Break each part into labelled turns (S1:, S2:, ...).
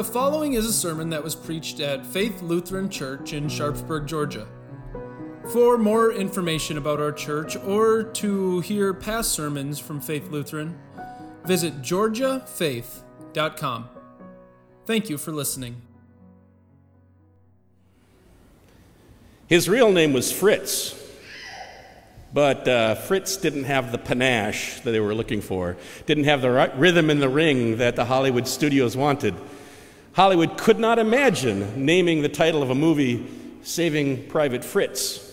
S1: The following is a sermon that was preached at Faith Lutheran Church in Sharpsburg, Georgia. For more information about our church or to hear past sermons from Faith Lutheran, visit georgiafaith.com. Thank you for listening.
S2: His real name was Fritz, but uh, Fritz didn't have the panache that they were looking for, didn't have the right rhythm in the ring that the Hollywood studios wanted. Hollywood could not imagine naming the title of a movie Saving Private Fritz.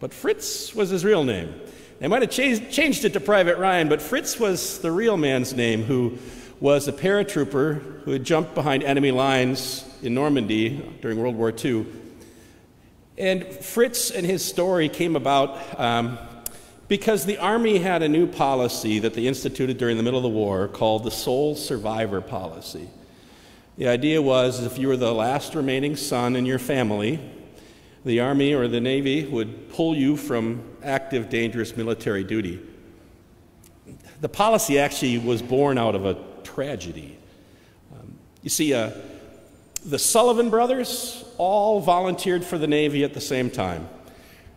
S2: But Fritz was his real name. They might have changed, changed it to Private Ryan, but Fritz was the real man's name who was a paratrooper who had jumped behind enemy lines in Normandy during World War II. And Fritz and his story came about um, because the Army had a new policy that they instituted during the middle of the war called the Sole Survivor Policy. The idea was if you were the last remaining son in your family, the Army or the Navy would pull you from active, dangerous military duty. The policy actually was born out of a tragedy. Um, you see, uh, the Sullivan brothers all volunteered for the Navy at the same time.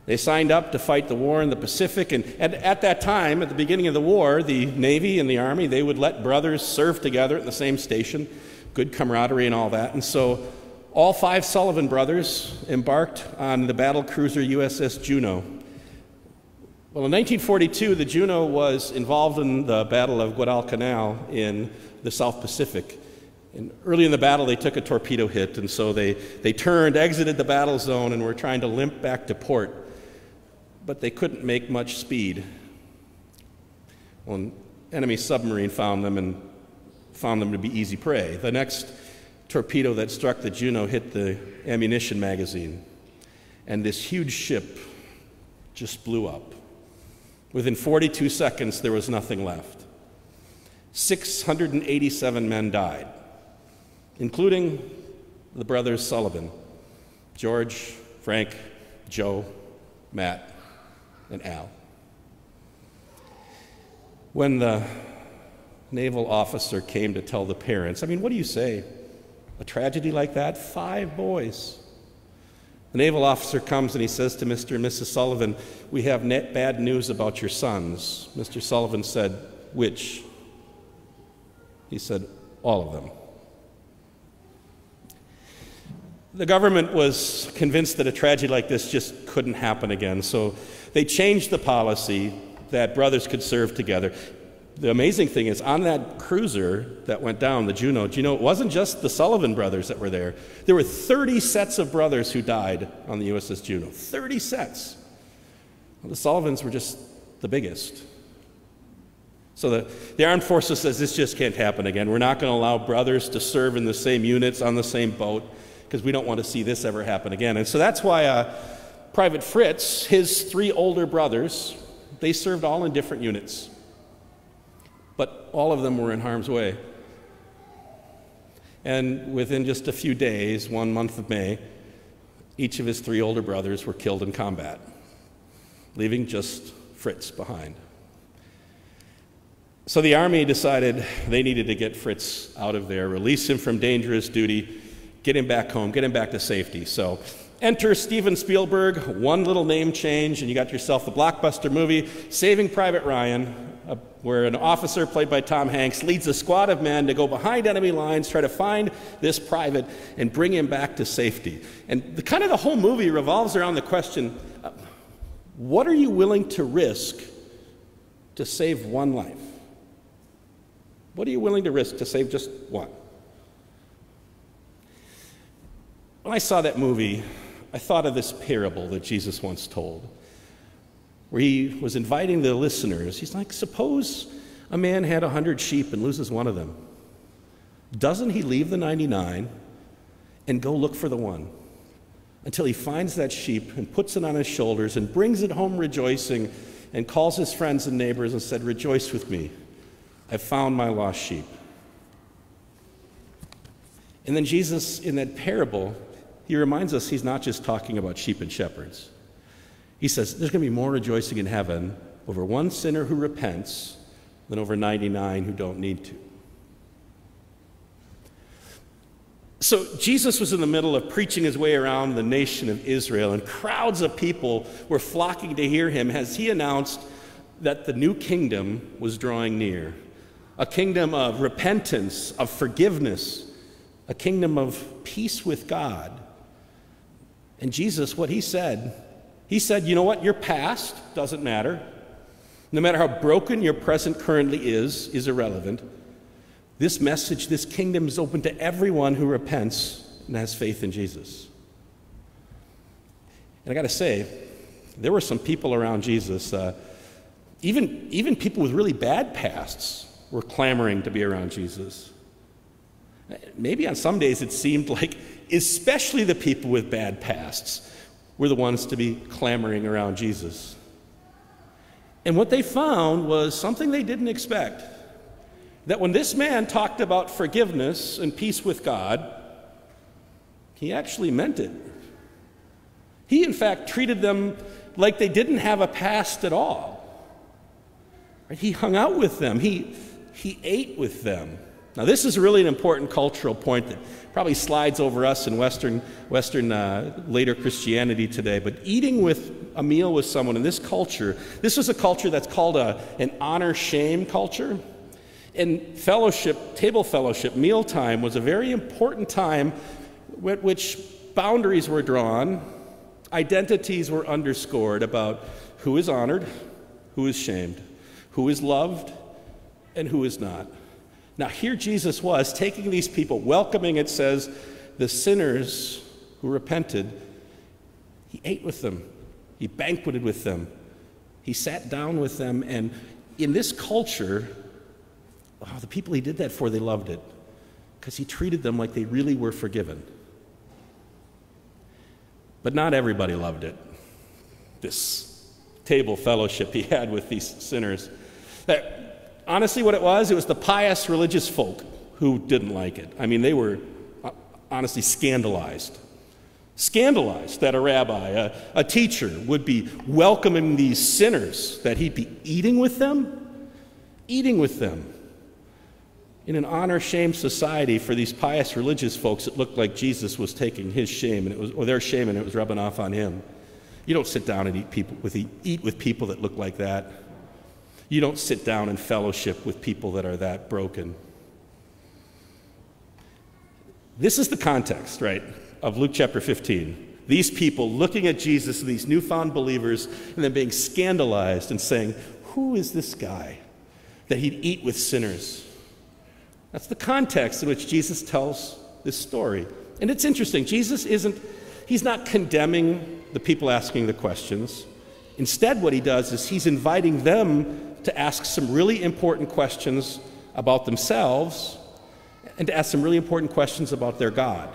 S2: They signed up to fight the war in the Pacific, and at, at, that time, at the beginning of the war, the Navy and the Army, they would let brothers serve together at the same station good camaraderie and all that. And so all five Sullivan brothers embarked on the battle cruiser USS Juneau. Well, in 1942, the Juneau was involved in the Battle of Guadalcanal in the South Pacific. And early in the battle, they took a torpedo hit, and so they, they turned, exited the battle zone, and were trying to limp back to port. But they couldn't make much speed. Well, an enemy submarine found them and found them to be easy prey. The next torpedo that struck the Juneau hit the ammunition magazine, and this huge ship just blew up. Within 42 seconds, there was nothing left. 687 men died, including the brothers Sullivan George, Frank, Joe, Matt, and Al. When the naval officer came to tell the parents. I mean, what do you say? A tragedy like that? Five boys. The naval officer comes and he says to Mr. and Mrs. Sullivan, We have net bad news about your sons. Mr. Sullivan said, Which? He said, All of them. The government was convinced that a tragedy like this just couldn't happen again, so they changed the policy that brothers could serve together the amazing thing is, on that cruiser that went down, the Juneau, do you know it wasn't just the Sullivan brothers that were there? There were 30 sets of brothers who died on the USS Juneau. 30 sets. Well, the Sullivans were just the biggest. So the, the armed forces says this just can't happen again. We're not going to allow brothers to serve in the same units on the same boat because we don't want to see this ever happen again. And so that's why uh, Private Fritz, his three older brothers, they served all in different units but all of them were in harm's way. And within just a few days, one month of May, each of his three older brothers were killed in combat, leaving just Fritz behind. So the army decided they needed to get Fritz out of there, release him from dangerous duty, get him back home, get him back to safety. So enter Steven Spielberg, one little name change, and you got yourself the blockbuster movie, Saving Private Ryan, where an officer played by Tom Hanks leads a squad of men to go behind enemy lines, try to find this private, and bring him back to safety. And the, kind of the whole movie revolves around the question uh, what are you willing to risk to save one life? What are you willing to risk to save just one? When I saw that movie, I thought of this parable that Jesus once told where he was inviting the listeners. He's like, Suppose a man had a hundred sheep and loses one of them. Doesn't he leave the 99 and go look for the one until he finds that sheep and puts it on his shoulders and brings it home rejoicing and calls his friends and neighbors and said, Rejoice with me. I've found my lost sheep. And then Jesus, in that parable, he reminds us he's not just talking about sheep and shepherds. He says there's going to be more rejoicing in heaven over one sinner who repents than over 99 who don't need to. So, Jesus was in the middle of preaching his way around the nation of Israel, and crowds of people were flocking to hear him as he announced that the new kingdom was drawing near a kingdom of repentance, of forgiveness, a kingdom of peace with God. And Jesus, what he said, he said, You know what? Your past doesn't matter. No matter how broken your present currently is, is irrelevant. This message, this kingdom is open to everyone who repents and has faith in Jesus. And I got to say, there were some people around Jesus, uh, even, even people with really bad pasts, were clamoring to be around Jesus. Maybe on some days it seemed like, especially the people with bad pasts, were the ones to be clamoring around Jesus. And what they found was something they didn't expect that when this man talked about forgiveness and peace with God, he actually meant it. He, in fact, treated them like they didn't have a past at all. He hung out with them, he, he ate with them. Now, this is really an important cultural point that probably slides over us in Western, Western uh, later Christianity today. But eating with a meal with someone in this culture, this was a culture that's called a, an honor shame culture. And fellowship, table fellowship, mealtime was a very important time at which boundaries were drawn, identities were underscored about who is honored, who is shamed, who is loved, and who is not. Now, here Jesus was taking these people, welcoming, it says, the sinners who repented. He ate with them, he banqueted with them, he sat down with them, and in this culture, oh, the people he did that for, they loved it because he treated them like they really were forgiven. But not everybody loved it. This table fellowship he had with these sinners. That, honestly, what it was, it was the pious religious folk who didn't like it. I mean, they were uh, honestly scandalized. Scandalized that a rabbi, a, a teacher, would be welcoming these sinners, that he'd be eating with them, eating with them. In an honor shame society for these pious religious folks, it looked like Jesus was taking his shame and it was, or their shame and it was rubbing off on him. You don't sit down and eat, people with, eat with people that look like that. You don't sit down and fellowship with people that are that broken. This is the context, right, of Luke chapter 15. These people looking at Jesus, these newfound believers, and then being scandalized and saying, Who is this guy that he'd eat with sinners? That's the context in which Jesus tells this story. And it's interesting. Jesus isn't, he's not condemning the people asking the questions. Instead, what he does is he's inviting them to ask some really important questions about themselves and to ask some really important questions about their God.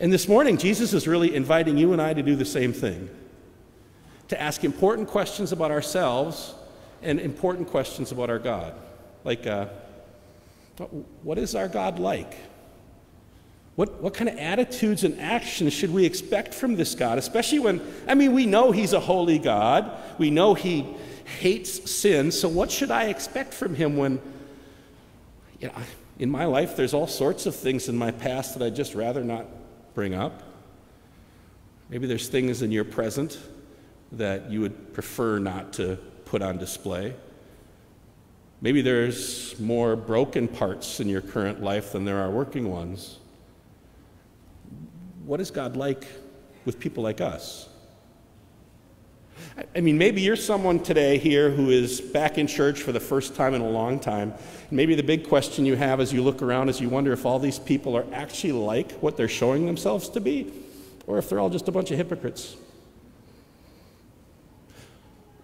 S2: And this morning, Jesus is really inviting you and I to do the same thing to ask important questions about ourselves and important questions about our God. Like, uh, what is our God like? What, what kind of attitudes and actions should we expect from this God? Especially when, I mean, we know He's a holy God. We know He hates sin. So, what should I expect from Him when, you know, in my life, there's all sorts of things in my past that I'd just rather not bring up? Maybe there's things in your present that you would prefer not to put on display. Maybe there's more broken parts in your current life than there are working ones. What is God like with people like us? I mean, maybe you're someone today here who is back in church for the first time in a long time. Maybe the big question you have as you look around is you wonder if all these people are actually like what they're showing themselves to be, or if they're all just a bunch of hypocrites.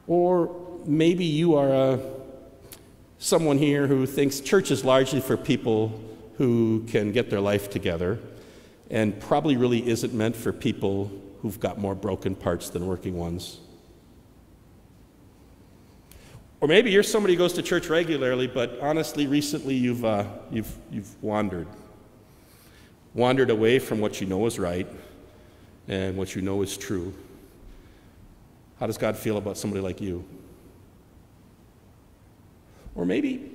S2: Or maybe you are a someone here who thinks church is largely for people who can get their life together and probably really isn't meant for people who've got more broken parts than working ones. Or maybe you're somebody who goes to church regularly, but honestly, recently you've, uh, you've, you've wandered. Wandered away from what you know is right and what you know is true. How does God feel about somebody like you? Or maybe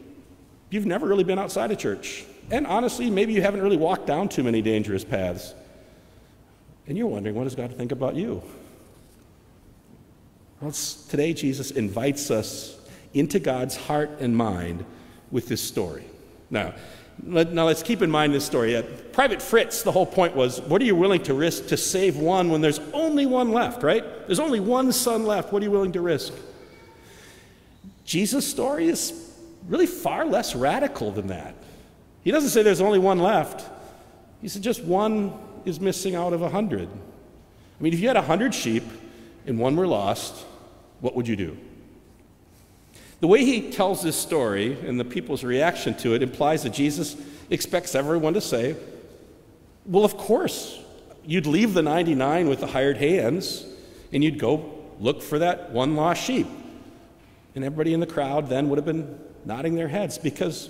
S2: you've never really been outside of church. And honestly, maybe you haven't really walked down too many dangerous paths. And you're wondering, what does God think about you? Well, today, Jesus invites us into God's heart and mind with this story. Now, let, now let's keep in mind this story. Private Fritz, the whole point was what are you willing to risk to save one when there's only one left, right? There's only one son left. What are you willing to risk? Jesus' story is really far less radical than that. He doesn't say there's only one left, he said just one is missing out of a hundred. I mean, if you had a hundred sheep and one were lost, what would you do? The way he tells this story and the people's reaction to it implies that Jesus expects everyone to say, Well, of course, you'd leave the 99 with the hired hands and you'd go look for that one lost sheep. And everybody in the crowd then would have been nodding their heads because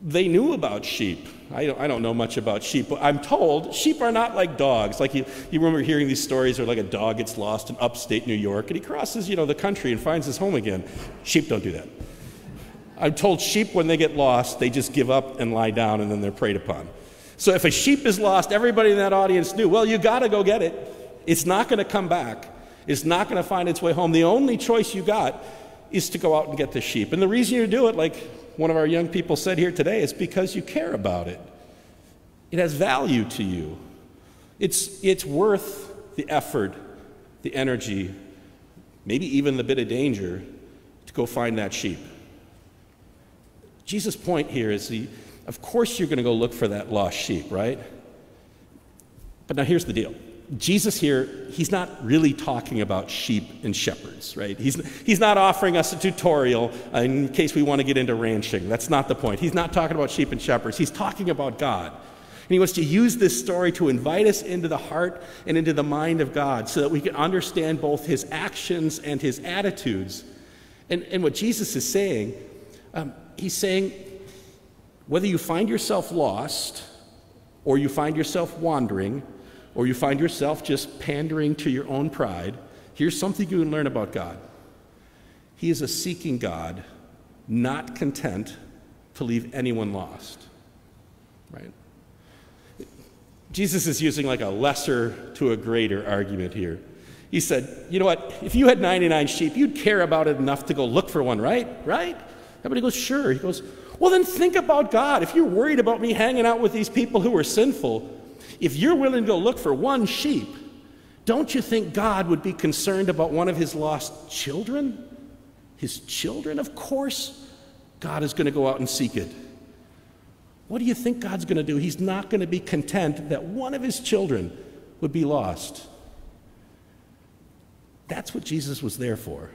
S2: they knew about sheep. I don't, I don't know much about sheep, but I'm told sheep are not like dogs. Like you, you remember hearing these stories where like a dog gets lost in upstate New York and he crosses, you know, the country and finds his home again. Sheep don't do that. I'm told sheep, when they get lost, they just give up and lie down and then they're preyed upon. So if a sheep is lost, everybody in that audience knew, well, you got to go get it. It's not going to come back. It's not going to find its way home. The only choice you got is to go out and get the sheep. And the reason you do it, like one of our young people said here today, is because you care about it. It has value to you. It's, it's worth the effort, the energy, maybe even the bit of danger to go find that sheep. Jesus' point here is of course you're going to go look for that lost sheep, right? But now here's the deal Jesus here, he's not really talking about sheep and shepherds, right? He's, he's not offering us a tutorial in case we want to get into ranching. That's not the point. He's not talking about sheep and shepherds. He's talking about God. And he wants to use this story to invite us into the heart and into the mind of God so that we can understand both his actions and his attitudes. And, and what Jesus is saying, um, he's saying, whether you find yourself lost or you find yourself wandering, or you find yourself just pandering to your own pride, here's something you can learn about God. He is a seeking God, not content to leave anyone lost. Right? Jesus is using like a lesser to a greater argument here. He said, You know what? If you had 99 sheep, you'd care about it enough to go look for one, right? Right? Everybody goes, Sure. He goes, Well, then think about God. If you're worried about me hanging out with these people who are sinful, if you're willing to go look for one sheep, don't you think God would be concerned about one of his lost children? His children? Of course, God is going to go out and seek it. What do you think God's going to do? He's not going to be content that one of his children would be lost. That's what Jesus was there for.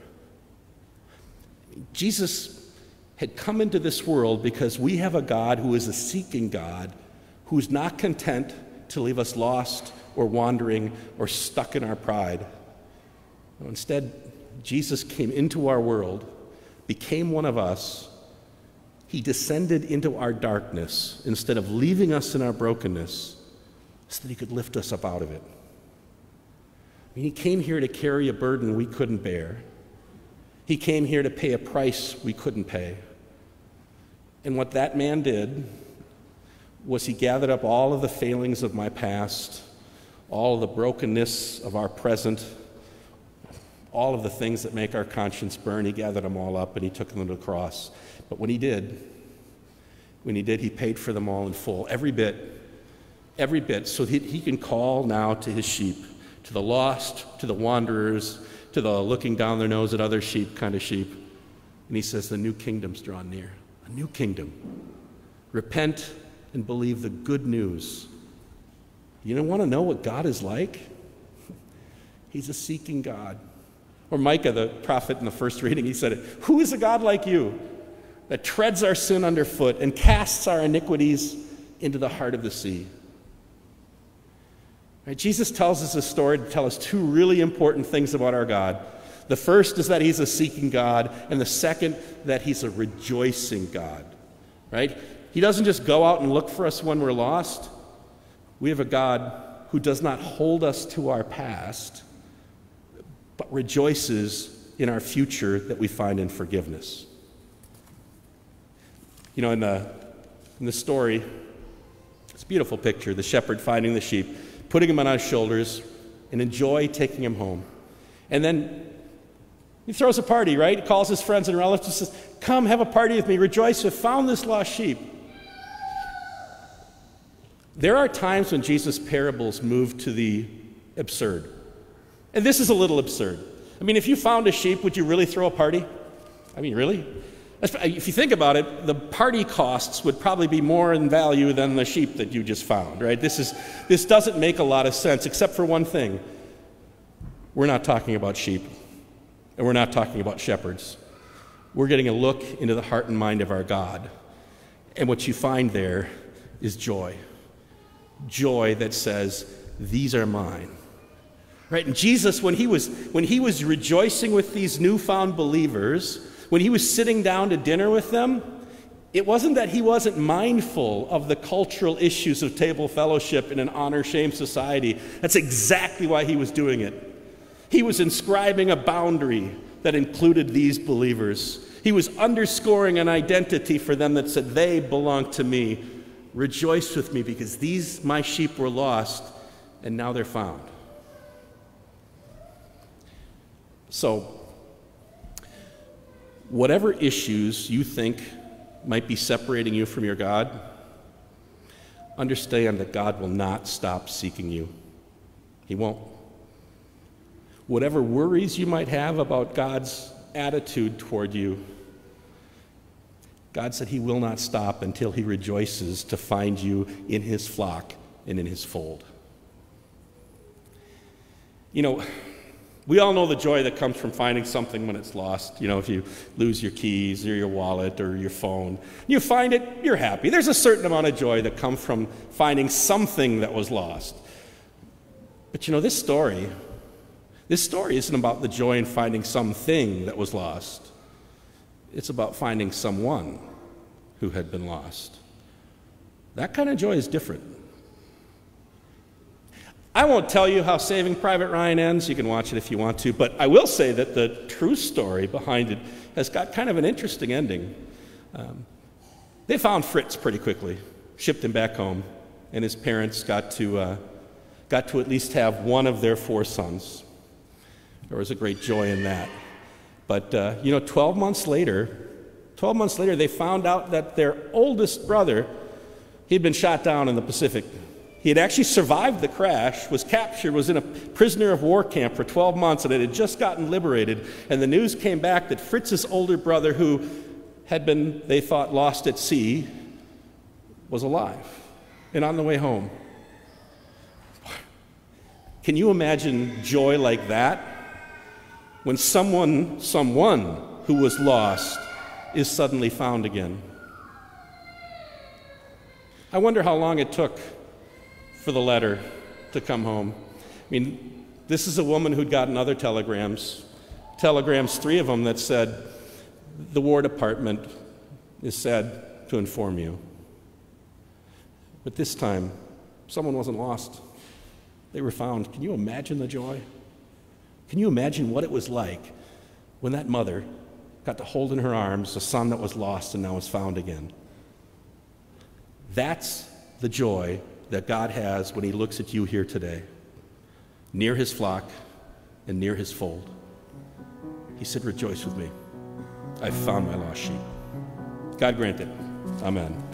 S2: Jesus had come into this world because we have a God who is a seeking God, who's not content to leave us lost or wandering or stuck in our pride. No, instead, Jesus came into our world, became one of us. He descended into our darkness instead of leaving us in our brokenness so that he could lift us up out of it. I mean, he came here to carry a burden we couldn't bear. He came here to pay a price we couldn't pay. And what that man did was he gathered up all of the failings of my past, all of the brokenness of our present, all of the things that make our conscience burn. He gathered them all up and he took them to the cross. But when he did, when he did, he paid for them all in full, every bit, every bit, so that he can call now to his sheep, to the lost, to the wanderers, to the looking down their nose at other sheep kind of sheep. And he says, The new kingdom's drawn near, a new kingdom. Repent and believe the good news. You don't want to know what God is like? He's a seeking God. Or Micah, the prophet in the first reading, he said Who is a God like you that treads our sin underfoot and casts our iniquities into the heart of the sea? Right, Jesus tells us a story to tell us two really important things about our God. The first is that he's a seeking God, and the second, that he's a rejoicing God. Right? He doesn't just go out and look for us when we're lost. We have a God who does not hold us to our past, but rejoices in our future that we find in forgiveness. You know, in the in the story, it's a beautiful picture the shepherd finding the sheep, putting him on his shoulders, and enjoy taking him home. And then he throws a party, right? He calls his friends and relatives and says, Come, have a party with me. Rejoice, we've found this lost sheep. There are times when Jesus' parables move to the absurd. And this is a little absurd. I mean, if you found a sheep, would you really throw a party? I mean, really? Uh, if you think about it, the party costs would probably be more in value than the sheep that you just found, right? This, is, this doesn't make a lot of sense, except for one thing. We're not talking about sheep, and we're not talking about shepherds. We're getting a look into the heart and mind of our God. And what you find there is joy. Joy that says, These are mine. Right? And Jesus, when he was, when he was rejoicing with these newfound believers, when he was sitting down to dinner with them, it wasn't that he wasn't mindful of the cultural issues of table fellowship in an honor shame society. That's exactly why he was doing it. He was inscribing a boundary that included these believers. He was underscoring an identity for them that said, They belong to me. Rejoice with me because these, my sheep, were lost and now they're found. So, whatever issues you think might be separating you from your God, understand that God will not stop seeking you. He won't. Whatever worries you might have about God's attitude toward you, God said He will not stop until He rejoices to find you in His flock and in His fold. You know, we all know the joy that comes from finding something when it's lost. You know, if you lose your keys or your wallet or your phone, you find it, you're happy. There's a certain amount of joy that comes from finding something that was lost. But you know, this story, this story isn't about the joy in finding something that was lost. It's about finding someone who had been lost. That kind of joy is different. I won't tell you how Saving Private Ryan ends. You can watch it if you want to. But I will say that the true story behind it has got kind of an interesting ending. Um, they found Fritz pretty quickly, shipped him back home, and his parents got to, uh, got to at least have one of their four sons. There was a great joy in that. But, uh, you know, 12 months later, 12 months later, they found out that their oldest brother, he'd been shot down in the Pacific he had actually survived the crash, was captured, was in a prisoner of war camp for 12 months, and it had just gotten liberated. And the news came back that Fritz's older brother, who had been, they thought, lost at sea, was alive and on the way home. Can you imagine joy like that? When someone, someone who was lost is suddenly found again. I wonder how long it took for the letter to come home. I mean, this is a woman who'd gotten other telegrams, telegrams, three of them that said, The War Department is sad to inform you. But this time, someone wasn't lost. They were found. Can you imagine the joy? Can you imagine what it was like when that mother got to hold in her arms a son that was lost and now is found again? That's the joy that God has when He looks at you here today, near His flock and near His fold. He said, Rejoice with me. I've found my lost sheep. God grant it. Amen.